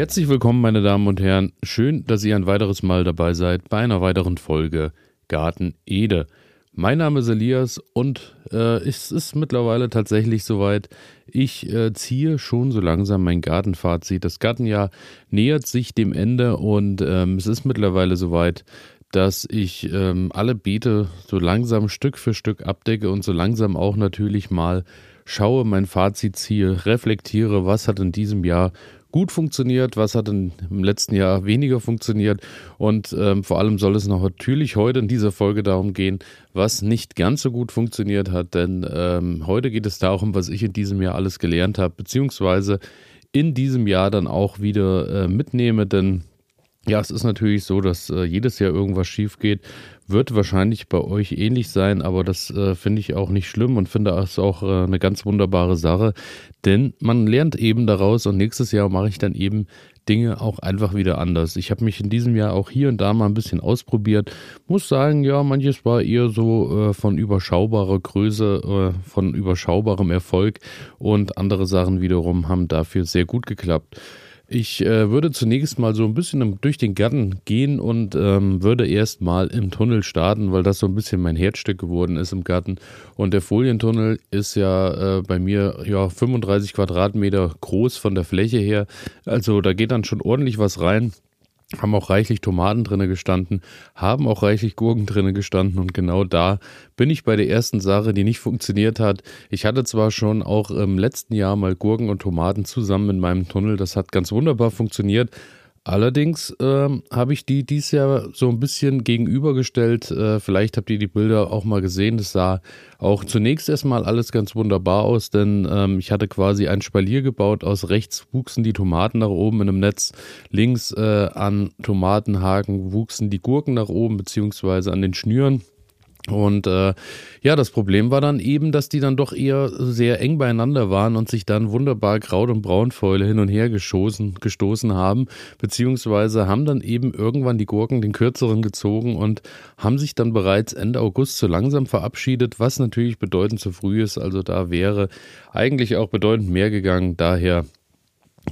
Herzlich willkommen, meine Damen und Herren. Schön, dass ihr ein weiteres Mal dabei seid bei einer weiteren Folge Garten Ede. Mein Name ist Elias und äh, es ist mittlerweile tatsächlich soweit. Ich äh, ziehe schon so langsam mein Gartenfazit. Das Gartenjahr nähert sich dem Ende und ähm, es ist mittlerweile soweit, dass ich ähm, alle Beete so langsam Stück für Stück abdecke und so langsam auch natürlich mal schaue, mein Fazit ziehe, reflektiere, was hat in diesem Jahr gut funktioniert, was hat im letzten Jahr weniger funktioniert? Und ähm, vor allem soll es noch natürlich heute in dieser Folge darum gehen, was nicht ganz so gut funktioniert hat, denn ähm, heute geht es darum, was ich in diesem Jahr alles gelernt habe, beziehungsweise in diesem Jahr dann auch wieder äh, mitnehme, denn ja, es ist natürlich so, dass äh, jedes Jahr irgendwas schief geht. Wird wahrscheinlich bei euch ähnlich sein, aber das äh, finde ich auch nicht schlimm und finde es auch äh, eine ganz wunderbare Sache. Denn man lernt eben daraus und nächstes Jahr mache ich dann eben Dinge auch einfach wieder anders. Ich habe mich in diesem Jahr auch hier und da mal ein bisschen ausprobiert. Muss sagen, ja, manches war eher so äh, von überschaubarer Größe, äh, von überschaubarem Erfolg und andere Sachen wiederum haben dafür sehr gut geklappt. Ich äh, würde zunächst mal so ein bisschen durch den Garten gehen und ähm, würde erst mal im Tunnel starten, weil das so ein bisschen mein Herzstück geworden ist im Garten. Und der Folientunnel ist ja äh, bei mir ja 35 Quadratmeter groß von der Fläche her. Also da geht dann schon ordentlich was rein haben auch reichlich Tomaten drinne gestanden, haben auch reichlich Gurken drinne gestanden und genau da bin ich bei der ersten Sache, die nicht funktioniert hat. Ich hatte zwar schon auch im letzten Jahr mal Gurken und Tomaten zusammen in meinem Tunnel, das hat ganz wunderbar funktioniert, Allerdings ähm, habe ich die dieses Jahr so ein bisschen gegenübergestellt. Äh, vielleicht habt ihr die Bilder auch mal gesehen. Das sah auch zunächst erstmal alles ganz wunderbar aus, denn ähm, ich hatte quasi ein Spalier gebaut. Aus rechts wuchsen die Tomaten nach oben in einem Netz. Links äh, an Tomatenhaken wuchsen die Gurken nach oben, beziehungsweise an den Schnüren. Und äh, ja, das Problem war dann eben, dass die dann doch eher sehr eng beieinander waren und sich dann wunderbar Kraut- und Braunfäule hin und her geschossen, gestoßen haben, beziehungsweise haben dann eben irgendwann die Gurken den kürzeren gezogen und haben sich dann bereits Ende August so langsam verabschiedet, was natürlich bedeutend zu früh ist. Also da wäre eigentlich auch bedeutend mehr gegangen. Daher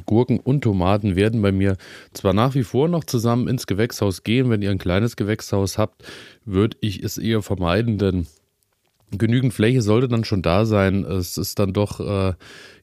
Gurken und Tomaten werden bei mir zwar nach wie vor noch zusammen ins Gewächshaus gehen. Wenn ihr ein kleines Gewächshaus habt, würde ich es eher vermeiden, denn genügend Fläche sollte dann schon da sein. Es ist dann doch, äh,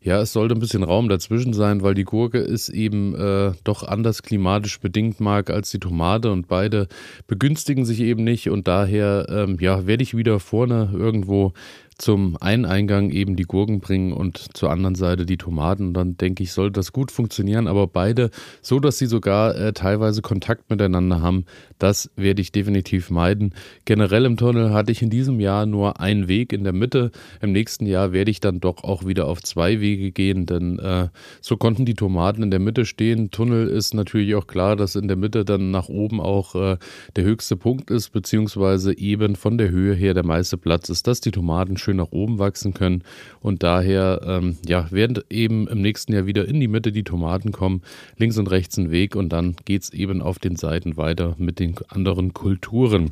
ja, es sollte ein bisschen Raum dazwischen sein, weil die Gurke ist eben äh, doch anders klimatisch bedingt mag als die Tomate und beide begünstigen sich eben nicht und daher, ähm, ja, werde ich wieder vorne irgendwo zum einen Eingang eben die Gurken bringen und zur anderen Seite die Tomaten. Dann denke ich, sollte das gut funktionieren, aber beide so, dass sie sogar äh, teilweise Kontakt miteinander haben, das werde ich definitiv meiden. Generell im Tunnel hatte ich in diesem Jahr nur einen Weg in der Mitte. Im nächsten Jahr werde ich dann doch auch wieder auf zwei Wege gehen, denn äh, so konnten die Tomaten in der Mitte stehen. Tunnel ist natürlich auch klar, dass in der Mitte dann nach oben auch äh, der höchste Punkt ist, beziehungsweise eben von der Höhe her der meiste Platz ist, dass die Tomaten schön nach oben wachsen können. Und daher ähm, ja, werden eben im nächsten Jahr wieder in die Mitte die Tomaten kommen, links und rechts ein Weg und dann geht es eben auf den Seiten weiter mit den anderen Kulturen.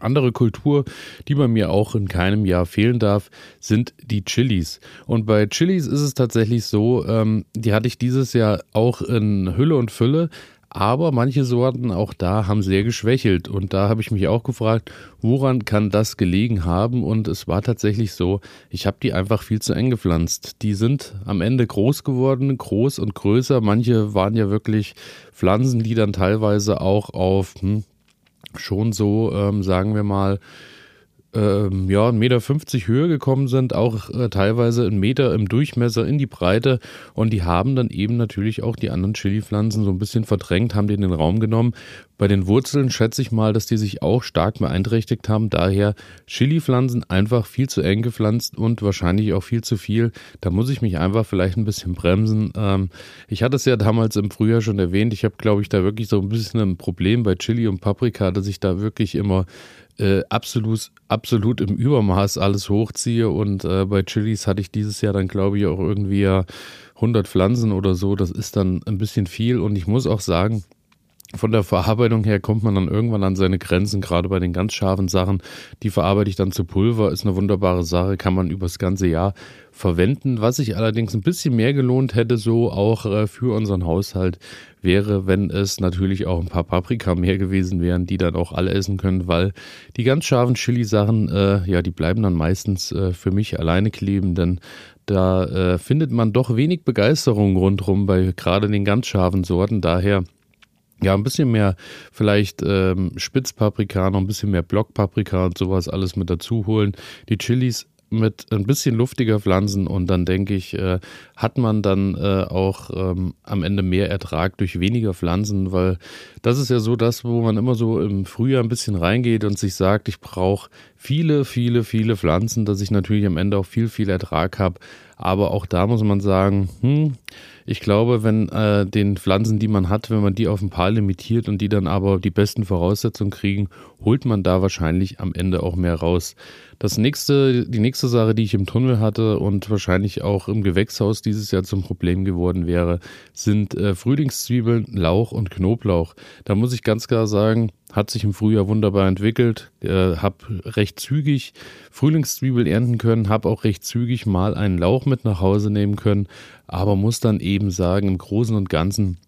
Andere Kultur, die bei mir auch in keinem Jahr fehlen darf, sind die Chilis. Und bei Chilis ist es tatsächlich so, ähm, die hatte ich dieses Jahr auch in Hülle und Fülle, aber manche Sorten auch da haben sehr geschwächelt. Und da habe ich mich auch gefragt, woran kann das gelegen haben? Und es war tatsächlich so, ich habe die einfach viel zu eng gepflanzt. Die sind am Ende groß geworden, groß und größer. Manche waren ja wirklich Pflanzen, die dann teilweise auch auf hm, schon so, ähm, sagen wir mal, ähm, ja, 1,50 Meter Höhe gekommen sind, auch äh, teilweise einen Meter im Durchmesser in die Breite und die haben dann eben natürlich auch die anderen Chili-Pflanzen so ein bisschen verdrängt, haben in den Raum genommen. Bei den Wurzeln schätze ich mal, dass die sich auch stark beeinträchtigt haben, daher Chili-Pflanzen einfach viel zu eng gepflanzt und wahrscheinlich auch viel zu viel. Da muss ich mich einfach vielleicht ein bisschen bremsen. Ähm, ich hatte es ja damals im Frühjahr schon erwähnt, ich habe glaube ich da wirklich so ein bisschen ein Problem bei Chili und Paprika, dass ich da wirklich immer äh, absolut, absolut im Übermaß alles hochziehe. Und äh, bei Chilis hatte ich dieses Jahr dann, glaube ich, auch irgendwie 100 Pflanzen oder so. Das ist dann ein bisschen viel. Und ich muss auch sagen, von der Verarbeitung her kommt man dann irgendwann an seine Grenzen, gerade bei den ganz scharfen Sachen. Die verarbeite ich dann zu Pulver, ist eine wunderbare Sache, kann man übers ganze Jahr verwenden. Was sich allerdings ein bisschen mehr gelohnt hätte, so auch äh, für unseren Haushalt, wäre, wenn es natürlich auch ein paar Paprika mehr gewesen wären, die dann auch alle essen können, weil die ganz scharfen Chili-Sachen, äh, ja, die bleiben dann meistens äh, für mich alleine kleben, denn da äh, findet man doch wenig Begeisterung rundherum bei gerade den ganz scharfen Sorten. Daher ja, ein bisschen mehr vielleicht ähm, Spitzpaprika, noch ein bisschen mehr Blockpaprika und sowas alles mit dazu holen. Die Chilis mit ein bisschen luftiger Pflanzen und dann denke ich, äh, hat man dann äh, auch ähm, am Ende mehr Ertrag durch weniger Pflanzen, weil das ist ja so das, wo man immer so im Frühjahr ein bisschen reingeht und sich sagt, ich brauche viele, viele, viele Pflanzen, dass ich natürlich am Ende auch viel, viel Ertrag habe. Aber auch da muss man sagen, hm, ich glaube, wenn äh, den Pflanzen, die man hat, wenn man die auf ein paar limitiert und die dann aber die besten Voraussetzungen kriegen, holt man da wahrscheinlich am Ende auch mehr raus. Das nächste, die nächste Sache, die ich im Tunnel hatte und wahrscheinlich auch im Gewächshaus dieses Jahr zum Problem geworden wäre, sind äh, Frühlingszwiebeln, Lauch und Knoblauch. Da muss ich ganz klar sagen, hat sich im Frühjahr wunderbar entwickelt, äh, habe recht zügig Frühlingszwiebel ernten können, habe auch recht zügig mal einen Lauch mit nach Hause nehmen können, aber muss dann eben sagen, im Großen und Ganzen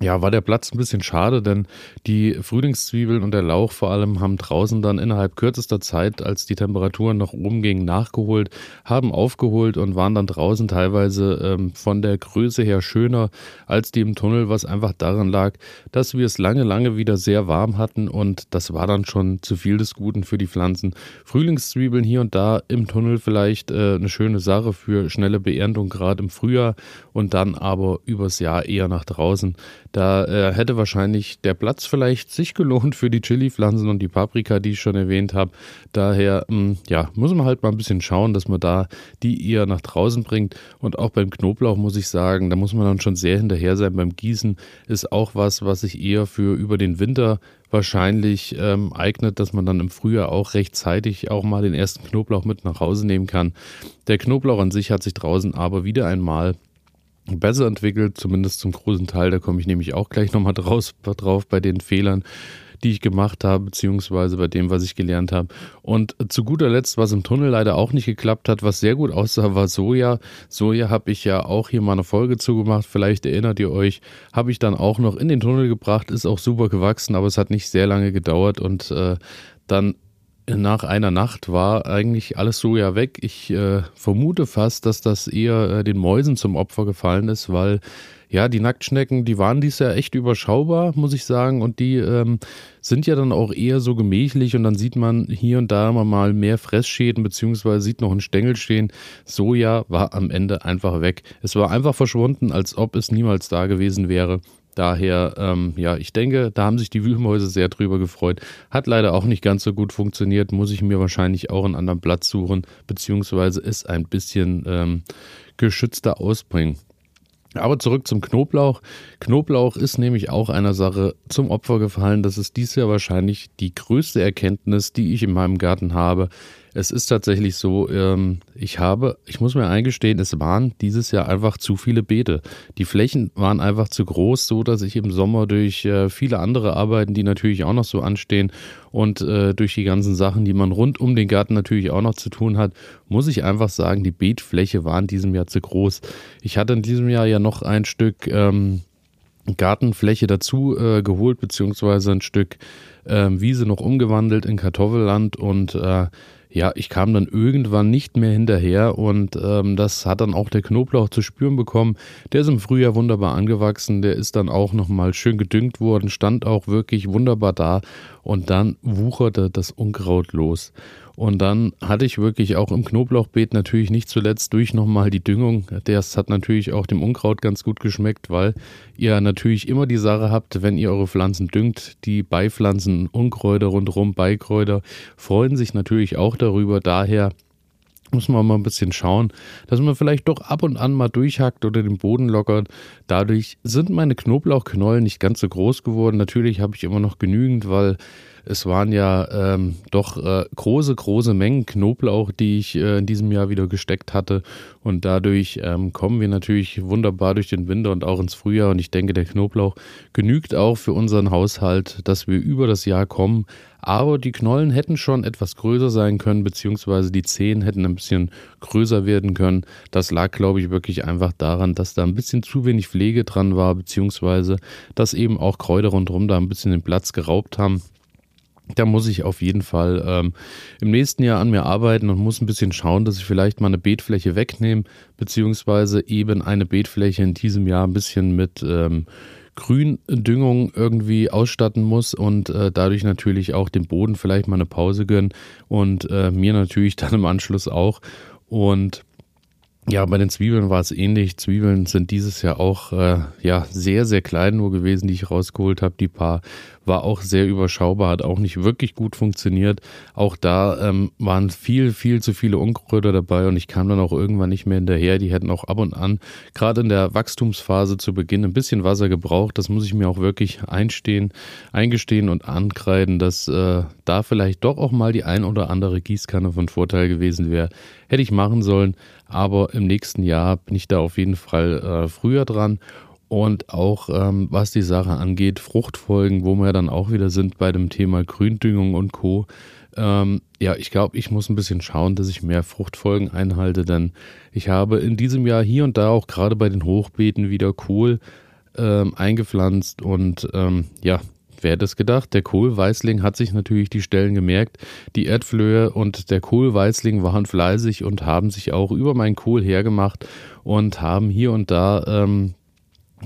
ja, war der Platz ein bisschen schade, denn die Frühlingszwiebeln und der Lauch vor allem haben draußen dann innerhalb kürzester Zeit, als die Temperaturen nach oben gingen, nachgeholt, haben aufgeholt und waren dann draußen teilweise ähm, von der Größe her schöner als die im Tunnel, was einfach daran lag, dass wir es lange, lange wieder sehr warm hatten und das war dann schon zu viel des Guten für die Pflanzen. Frühlingszwiebeln hier und da im Tunnel vielleicht äh, eine schöne Sache für schnelle Beerntung, gerade im Frühjahr und dann aber übers Jahr eher nach draußen. Da äh, hätte wahrscheinlich der Platz vielleicht sich gelohnt für die Chili-Pflanzen und die Paprika, die ich schon erwähnt habe. Daher, mh, hm, ja, muss man halt mal ein bisschen schauen, dass man da die eher nach draußen bringt. Und auch beim Knoblauch muss ich sagen, da muss man dann schon sehr hinterher sein. Beim Gießen ist auch was, was sich eher für über den Winter wahrscheinlich ähm, eignet, dass man dann im Frühjahr auch rechtzeitig auch mal den ersten Knoblauch mit nach Hause nehmen kann. Der Knoblauch an sich hat sich draußen aber wieder einmal besser entwickelt, zumindest zum großen Teil. Da komme ich nämlich auch gleich nochmal draus, drauf bei den Fehlern, die ich gemacht habe, beziehungsweise bei dem, was ich gelernt habe. Und zu guter Letzt, was im Tunnel leider auch nicht geklappt hat, was sehr gut aussah, war Soja. Soja habe ich ja auch hier mal eine Folge zugemacht. Vielleicht erinnert ihr euch, habe ich dann auch noch in den Tunnel gebracht, ist auch super gewachsen, aber es hat nicht sehr lange gedauert und äh, dann nach einer Nacht war eigentlich alles so ja weg. Ich äh, vermute fast, dass das eher äh, den Mäusen zum Opfer gefallen ist, weil ja, die Nacktschnecken, die waren dies Jahr echt überschaubar, muss ich sagen. Und die ähm, sind ja dann auch eher so gemächlich und dann sieht man hier und da immer mal mehr Fressschäden, beziehungsweise sieht noch einen Stängel stehen. Soja war am Ende einfach weg. Es war einfach verschwunden, als ob es niemals da gewesen wäre. Daher, ähm, ja, ich denke, da haben sich die Wühlmäuse sehr drüber gefreut. Hat leider auch nicht ganz so gut funktioniert. Muss ich mir wahrscheinlich auch einen anderen Platz suchen, beziehungsweise es ein bisschen ähm, geschützter ausbringen. Aber zurück zum Knoblauch. Knoblauch ist nämlich auch einer Sache zum Opfer gefallen. Das ist dies Jahr wahrscheinlich die größte Erkenntnis, die ich in meinem Garten habe. Es ist tatsächlich so, ähm, ich habe, ich muss mir eingestehen, es waren dieses Jahr einfach zu viele Beete. Die Flächen waren einfach zu groß, so dass ich im Sommer durch äh, viele andere Arbeiten, die natürlich auch noch so anstehen und äh, durch die ganzen Sachen, die man rund um den Garten natürlich auch noch zu tun hat, muss ich einfach sagen, die Beetfläche war in diesem Jahr zu groß. Ich hatte in diesem Jahr ja noch ein Stück ähm, Gartenfläche dazu äh, geholt, beziehungsweise ein Stück äh, Wiese noch umgewandelt in Kartoffelland und äh, ja, ich kam dann irgendwann nicht mehr hinterher und ähm, das hat dann auch der Knoblauch zu spüren bekommen. Der ist im Frühjahr wunderbar angewachsen, der ist dann auch nochmal schön gedüngt worden, stand auch wirklich wunderbar da und dann wucherte das Unkraut los. Und dann hatte ich wirklich auch im Knoblauchbeet natürlich nicht zuletzt durch nochmal die Düngung. Das hat natürlich auch dem Unkraut ganz gut geschmeckt, weil ihr natürlich immer die Sache habt, wenn ihr eure Pflanzen düngt, die Beipflanzen, Unkräuter rundherum, Beikräuter, freuen sich natürlich auch darüber. Daher muss man mal ein bisschen schauen, dass man vielleicht doch ab und an mal durchhackt oder den Boden lockert. Dadurch sind meine Knoblauchknollen nicht ganz so groß geworden. Natürlich habe ich immer noch genügend, weil es waren ja ähm, doch äh, große, große Mengen Knoblauch, die ich äh, in diesem Jahr wieder gesteckt hatte. Und dadurch ähm, kommen wir natürlich wunderbar durch den Winter und auch ins Frühjahr. Und ich denke, der Knoblauch genügt auch für unseren Haushalt, dass wir über das Jahr kommen. Aber die Knollen hätten schon etwas größer sein können, beziehungsweise die Zehen hätten ein bisschen größer werden können. Das lag, glaube ich, wirklich einfach daran, dass da ein bisschen zu wenig Pflege dran war, beziehungsweise dass eben auch Kräuter rundherum da ein bisschen den Platz geraubt haben. Da muss ich auf jeden Fall ähm, im nächsten Jahr an mir arbeiten und muss ein bisschen schauen, dass ich vielleicht mal eine Beetfläche wegnehme, beziehungsweise eben eine Beetfläche in diesem Jahr ein bisschen mit ähm, Gründüngung irgendwie ausstatten muss und äh, dadurch natürlich auch dem Boden vielleicht mal eine Pause gönnen und äh, mir natürlich dann im Anschluss auch. Und ja, bei den Zwiebeln war es ähnlich. Zwiebeln sind dieses Jahr auch äh, ja sehr, sehr klein nur gewesen, die ich rausgeholt habe. Die paar war auch sehr überschaubar, hat auch nicht wirklich gut funktioniert. Auch da ähm, waren viel, viel zu viele Unkräuter dabei und ich kam dann auch irgendwann nicht mehr hinterher. Die hätten auch ab und an, gerade in der Wachstumsphase zu Beginn, ein bisschen Wasser gebraucht. Das muss ich mir auch wirklich einstehen, eingestehen und ankreiden, dass äh, da vielleicht doch auch mal die ein oder andere Gießkanne von Vorteil gewesen wäre. Hätte ich machen sollen, aber im nächsten Jahr bin ich da auf jeden Fall äh, früher dran und auch ähm, was die Sache angeht, Fruchtfolgen, wo wir dann auch wieder sind bei dem Thema Gründüngung und Co. Ähm, ja, ich glaube, ich muss ein bisschen schauen, dass ich mehr Fruchtfolgen einhalte, denn ich habe in diesem Jahr hier und da auch gerade bei den Hochbeeten wieder Kohl ähm, eingepflanzt und ähm, ja, wer hätte es gedacht? Der Kohlweißling hat sich natürlich die Stellen gemerkt. Die Erdflöhe und der Kohlweißling waren fleißig und haben sich auch über meinen Kohl hergemacht und haben hier und da ähm,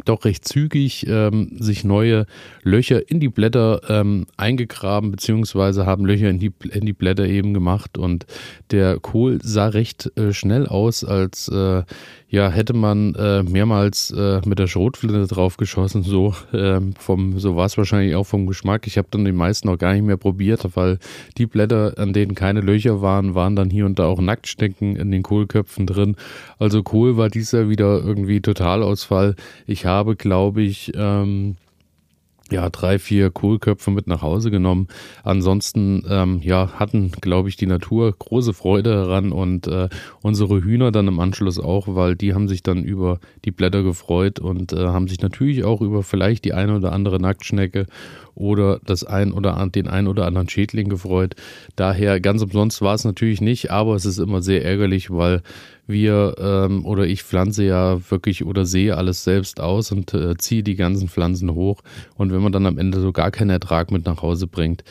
doch recht zügig ähm, sich neue Löcher in die Blätter ähm, eingegraben, beziehungsweise haben Löcher in die, in die Blätter eben gemacht. Und der Kohl sah recht äh, schnell aus, als äh, ja, hätte man äh, mehrmals äh, mit der Schrotflinte drauf geschossen. So, ähm, vom, so war es wahrscheinlich auch vom Geschmack. Ich habe dann die meisten noch gar nicht mehr probiert, weil die Blätter, an denen keine Löcher waren, waren dann hier und da auch Nacktstecken in den Kohlköpfen drin. Also Kohl war dieser wieder irgendwie Totalausfall. Ich habe, glaube ich, ähm, ja, drei, vier Kohlköpfe mit nach Hause genommen. Ansonsten, ähm, ja, hatten, glaube ich, die Natur große Freude daran und äh, unsere Hühner dann im Anschluss auch, weil die haben sich dann über die Blätter gefreut und äh, haben sich natürlich auch über vielleicht die eine oder andere Nacktschnecke oder das ein oder den ein oder anderen Schädling gefreut. Daher ganz umsonst war es natürlich nicht, aber es ist immer sehr ärgerlich, weil wir ähm, oder ich pflanze ja wirklich oder sehe alles selbst aus und äh, ziehe die ganzen Pflanzen hoch. Und wenn man dann am Ende so gar keinen Ertrag mit nach Hause bringt,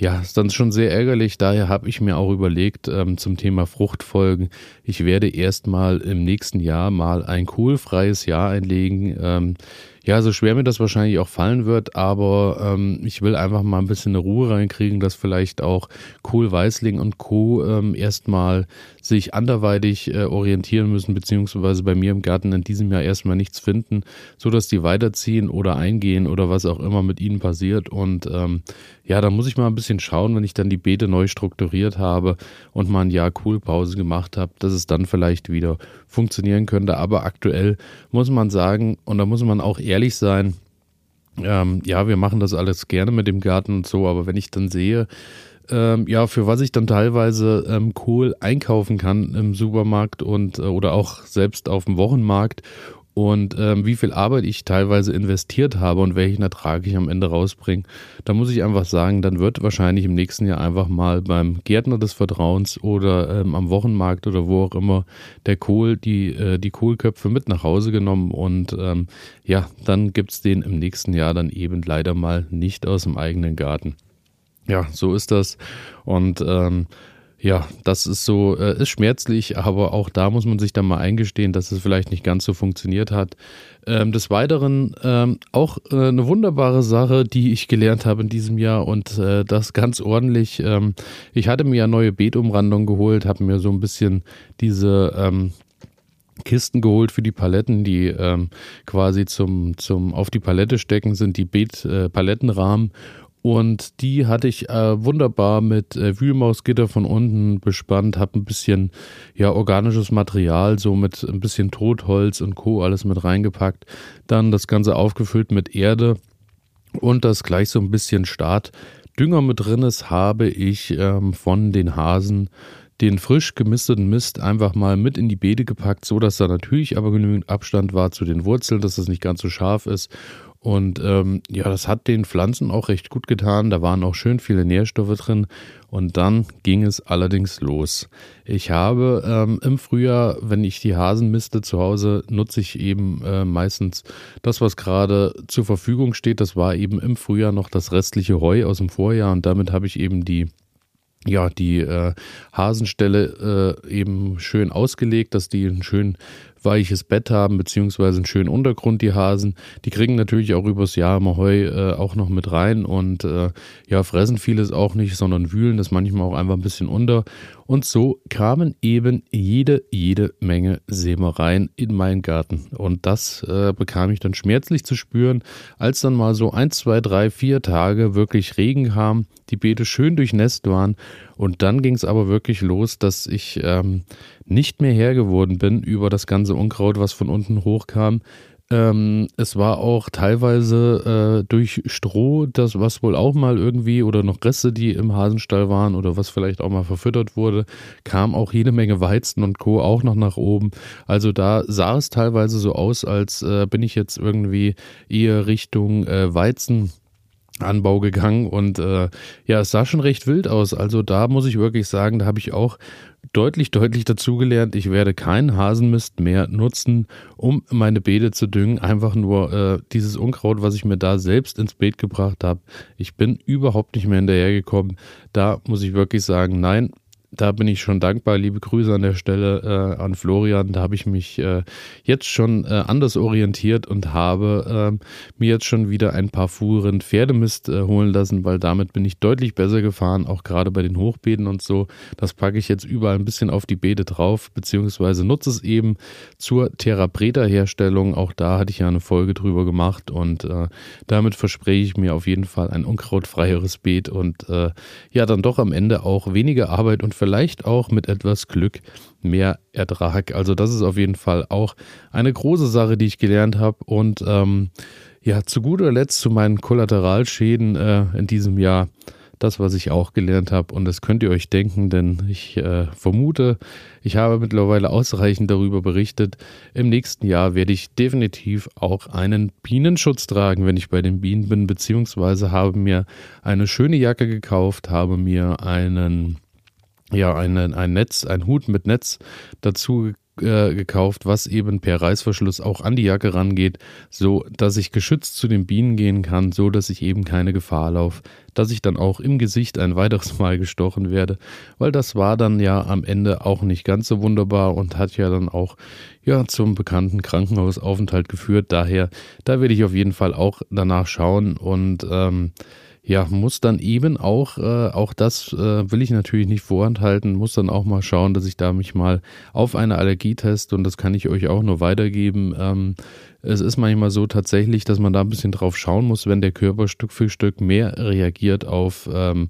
ja, ist dann schon sehr ärgerlich. Daher habe ich mir auch überlegt ähm, zum Thema Fruchtfolgen, ich werde erstmal im nächsten Jahr mal ein kohlfreies Jahr einlegen. Ähm, ja, so schwer mir das wahrscheinlich auch fallen wird, aber ähm, ich will einfach mal ein bisschen eine Ruhe reinkriegen, dass vielleicht auch Kohl Weißling und Co. Ähm, erstmal sich anderweitig äh, orientieren müssen, beziehungsweise bei mir im Garten in diesem Jahr erstmal nichts finden, sodass die weiterziehen oder eingehen oder was auch immer mit ihnen passiert. Und ähm, ja, da muss ich mal ein bisschen schauen, wenn ich dann die Beete neu strukturiert habe und mal ein Jahr Kohlpause gemacht habe, dass es dann vielleicht wieder funktionieren könnte. Aber aktuell muss man sagen, und da muss man auch ehrlich sein, ähm, ja, wir machen das alles gerne mit dem Garten und so, aber wenn ich dann sehe, ähm, ja, für was ich dann teilweise ähm, Kohl einkaufen kann im Supermarkt und äh, oder auch selbst auf dem Wochenmarkt und ähm, wie viel Arbeit ich teilweise investiert habe und welchen Ertrag ich am Ende rausbringe, da muss ich einfach sagen, dann wird wahrscheinlich im nächsten Jahr einfach mal beim Gärtner des Vertrauens oder ähm, am Wochenmarkt oder wo auch immer der Kohl, die, äh, die Kohlköpfe mit nach Hause genommen und ähm, ja, dann gibt es den im nächsten Jahr dann eben leider mal nicht aus dem eigenen Garten. Ja, so ist das. Und ähm, ja, das ist so, äh, ist schmerzlich, aber auch da muss man sich dann mal eingestehen, dass es vielleicht nicht ganz so funktioniert hat. Ähm, des Weiteren ähm, auch äh, eine wunderbare Sache, die ich gelernt habe in diesem Jahr und äh, das ganz ordentlich. Ähm, ich hatte mir ja neue Beetumrandung geholt, habe mir so ein bisschen diese ähm, Kisten geholt für die Paletten, die ähm, quasi zum, zum auf die Palette stecken sind, die Beet-Palettenrahmen. Äh, und die hatte ich äh, wunderbar mit äh, Wühlmausgitter von unten bespannt, habe ein bisschen ja organisches Material, so mit ein bisschen Totholz und Co. alles mit reingepackt. Dann das Ganze aufgefüllt mit Erde und das gleich so ein bisschen Start Dünger mit drin ist, habe ich ähm, von den Hasen den frisch gemisteten Mist einfach mal mit in die Beete gepackt, so dass da natürlich aber genügend Abstand war zu den Wurzeln, dass das nicht ganz so scharf ist und ähm, ja, das hat den Pflanzen auch recht gut getan. Da waren auch schön viele Nährstoffe drin. Und dann ging es allerdings los. Ich habe ähm, im Frühjahr, wenn ich die Hasen misste zu Hause, nutze ich eben äh, meistens das, was gerade zur Verfügung steht. Das war eben im Frühjahr noch das restliche Heu aus dem Vorjahr. Und damit habe ich eben die ja, die äh, Hasenstelle äh, eben schön ausgelegt, dass die einen schön weiches Bett haben, beziehungsweise einen schönen Untergrund, die Hasen. Die kriegen natürlich auch übers Jahr immer Heu äh, auch noch mit rein und äh, ja, fressen vieles auch nicht, sondern wühlen das manchmal auch einfach ein bisschen unter. Und so kamen eben jede, jede Menge Sämereien in meinen Garten. Und das äh, bekam ich dann schmerzlich zu spüren, als dann mal so ein, zwei, drei, vier Tage wirklich Regen kam, die Beete schön durchnässt waren. Und dann ging es aber wirklich los, dass ich ähm, nicht mehr Herr geworden bin über das ganze Unkraut, was von unten hochkam. Ähm, es war auch teilweise äh, durch Stroh, das was wohl auch mal irgendwie oder noch Reste, die im Hasenstall waren oder was vielleicht auch mal verfüttert wurde, kam auch jede Menge Weizen und Co. auch noch nach oben. Also da sah es teilweise so aus, als äh, bin ich jetzt irgendwie eher Richtung äh, Weizen Anbau gegangen und äh, ja, es sah schon recht wild aus. Also da muss ich wirklich sagen, da habe ich auch deutlich, deutlich dazugelernt. Ich werde keinen Hasenmist mehr nutzen, um meine Beete zu düngen. Einfach nur äh, dieses Unkraut, was ich mir da selbst ins Beet gebracht habe. Ich bin überhaupt nicht mehr hinterhergekommen. Da muss ich wirklich sagen, nein, da bin ich schon dankbar. Liebe Grüße an der Stelle äh, an Florian. Da habe ich mich äh, jetzt schon äh, anders orientiert und habe ähm, mir jetzt schon wieder ein paar Fuhren Pferdemist äh, holen lassen, weil damit bin ich deutlich besser gefahren, auch gerade bei den Hochbeeten und so. Das packe ich jetzt überall ein bisschen auf die Beete drauf, beziehungsweise nutze es eben zur Therapreta-Herstellung. Auch da hatte ich ja eine Folge drüber gemacht und äh, damit verspreche ich mir auf jeden Fall ein unkrautfreieres Beet und äh, ja, dann doch am Ende auch weniger Arbeit und vielleicht auch mit etwas Glück mehr Ertrag. Also das ist auf jeden Fall auch eine große Sache, die ich gelernt habe. Und ähm, ja, zu guter Letzt zu meinen Kollateralschäden äh, in diesem Jahr das, was ich auch gelernt habe. Und das könnt ihr euch denken, denn ich äh, vermute, ich habe mittlerweile ausreichend darüber berichtet. Im nächsten Jahr werde ich definitiv auch einen Bienenschutz tragen, wenn ich bei den Bienen bin, beziehungsweise habe mir eine schöne Jacke gekauft, habe mir einen ja, ein, ein Netz, ein Hut mit Netz dazu äh, gekauft, was eben per Reißverschluss auch an die Jacke rangeht, so dass ich geschützt zu den Bienen gehen kann, so dass ich eben keine Gefahr laufe, dass ich dann auch im Gesicht ein weiteres Mal gestochen werde, weil das war dann ja am Ende auch nicht ganz so wunderbar und hat ja dann auch ja zum bekannten Krankenhausaufenthalt geführt. Daher, da werde ich auf jeden Fall auch danach schauen und ähm, ja, muss dann eben auch, äh, auch das äh, will ich natürlich nicht vorenthalten, muss dann auch mal schauen, dass ich da mich mal auf eine Allergie teste und das kann ich euch auch nur weitergeben. Ähm, es ist manchmal so tatsächlich, dass man da ein bisschen drauf schauen muss, wenn der Körper Stück für Stück mehr reagiert auf, ähm,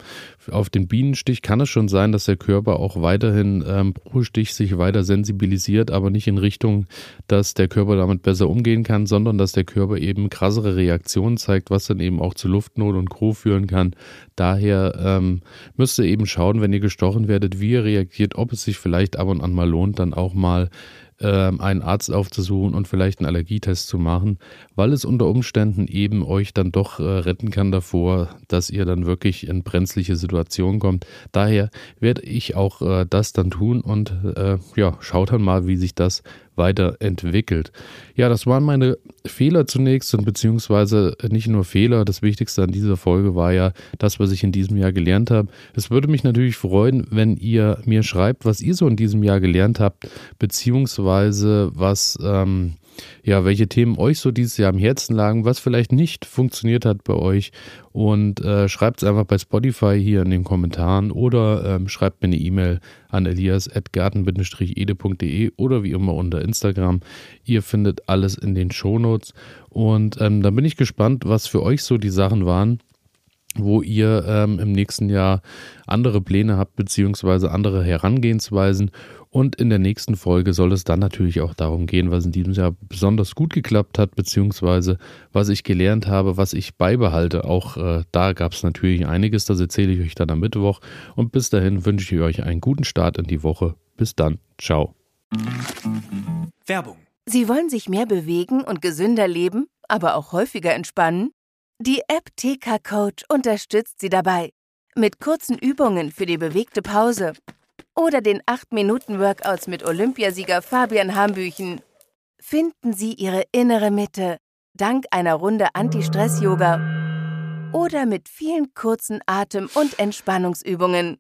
auf den Bienenstich, kann es schon sein, dass der Körper auch weiterhin ähm, pro Stich sich weiter sensibilisiert, aber nicht in Richtung, dass der Körper damit besser umgehen kann, sondern dass der Körper eben krassere Reaktionen zeigt, was dann eben auch zu Luftnot und Co. führen kann. Daher ähm, müsst ihr eben schauen, wenn ihr gestochen werdet, wie ihr reagiert, ob es sich vielleicht ab und an mal lohnt, dann auch mal einen Arzt aufzusuchen und vielleicht einen Allergietest zu machen, weil es unter Umständen eben euch dann doch äh, retten kann davor, dass ihr dann wirklich in brenzliche Situationen kommt. Daher werde ich auch äh, das dann tun und äh, ja, schaut dann mal, wie sich das weiterentwickelt. Ja, das waren meine Fehler zunächst und beziehungsweise nicht nur Fehler. Das Wichtigste an dieser Folge war ja das, was ich in diesem Jahr gelernt habe. Es würde mich natürlich freuen, wenn ihr mir schreibt, was ihr so in diesem Jahr gelernt habt, beziehungsweise was ähm, ja, welche Themen euch so dieses Jahr am Herzen lagen, was vielleicht nicht funktioniert hat bei euch. Und äh, schreibt es einfach bei Spotify hier in den Kommentaren oder ähm, schreibt mir eine E-Mail an elias.garten-ede.de oder wie immer unter Instagram. Ihr findet alles in den Shownotes. Und ähm, dann bin ich gespannt, was für euch so die Sachen waren wo ihr ähm, im nächsten Jahr andere Pläne habt, beziehungsweise andere Herangehensweisen. Und in der nächsten Folge soll es dann natürlich auch darum gehen, was in diesem Jahr besonders gut geklappt hat, beziehungsweise was ich gelernt habe, was ich beibehalte. Auch äh, da gab es natürlich einiges, das erzähle ich euch dann am Mittwoch. Und bis dahin wünsche ich euch einen guten Start in die Woche. Bis dann. Ciao. Werbung. Sie wollen sich mehr bewegen und gesünder leben, aber auch häufiger entspannen? Die App TK Coach unterstützt Sie dabei. Mit kurzen Übungen für die bewegte Pause oder den 8-Minuten-Workouts mit Olympiasieger Fabian Hambüchen. Finden Sie Ihre innere Mitte dank einer Runde Anti-Stress-Yoga oder mit vielen kurzen Atem- und Entspannungsübungen.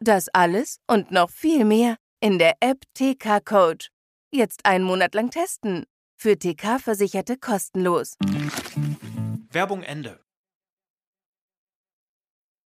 Das alles und noch viel mehr in der App TK Coach. Jetzt einen Monat lang testen. Für TK-Versicherte kostenlos. Werbung Ende.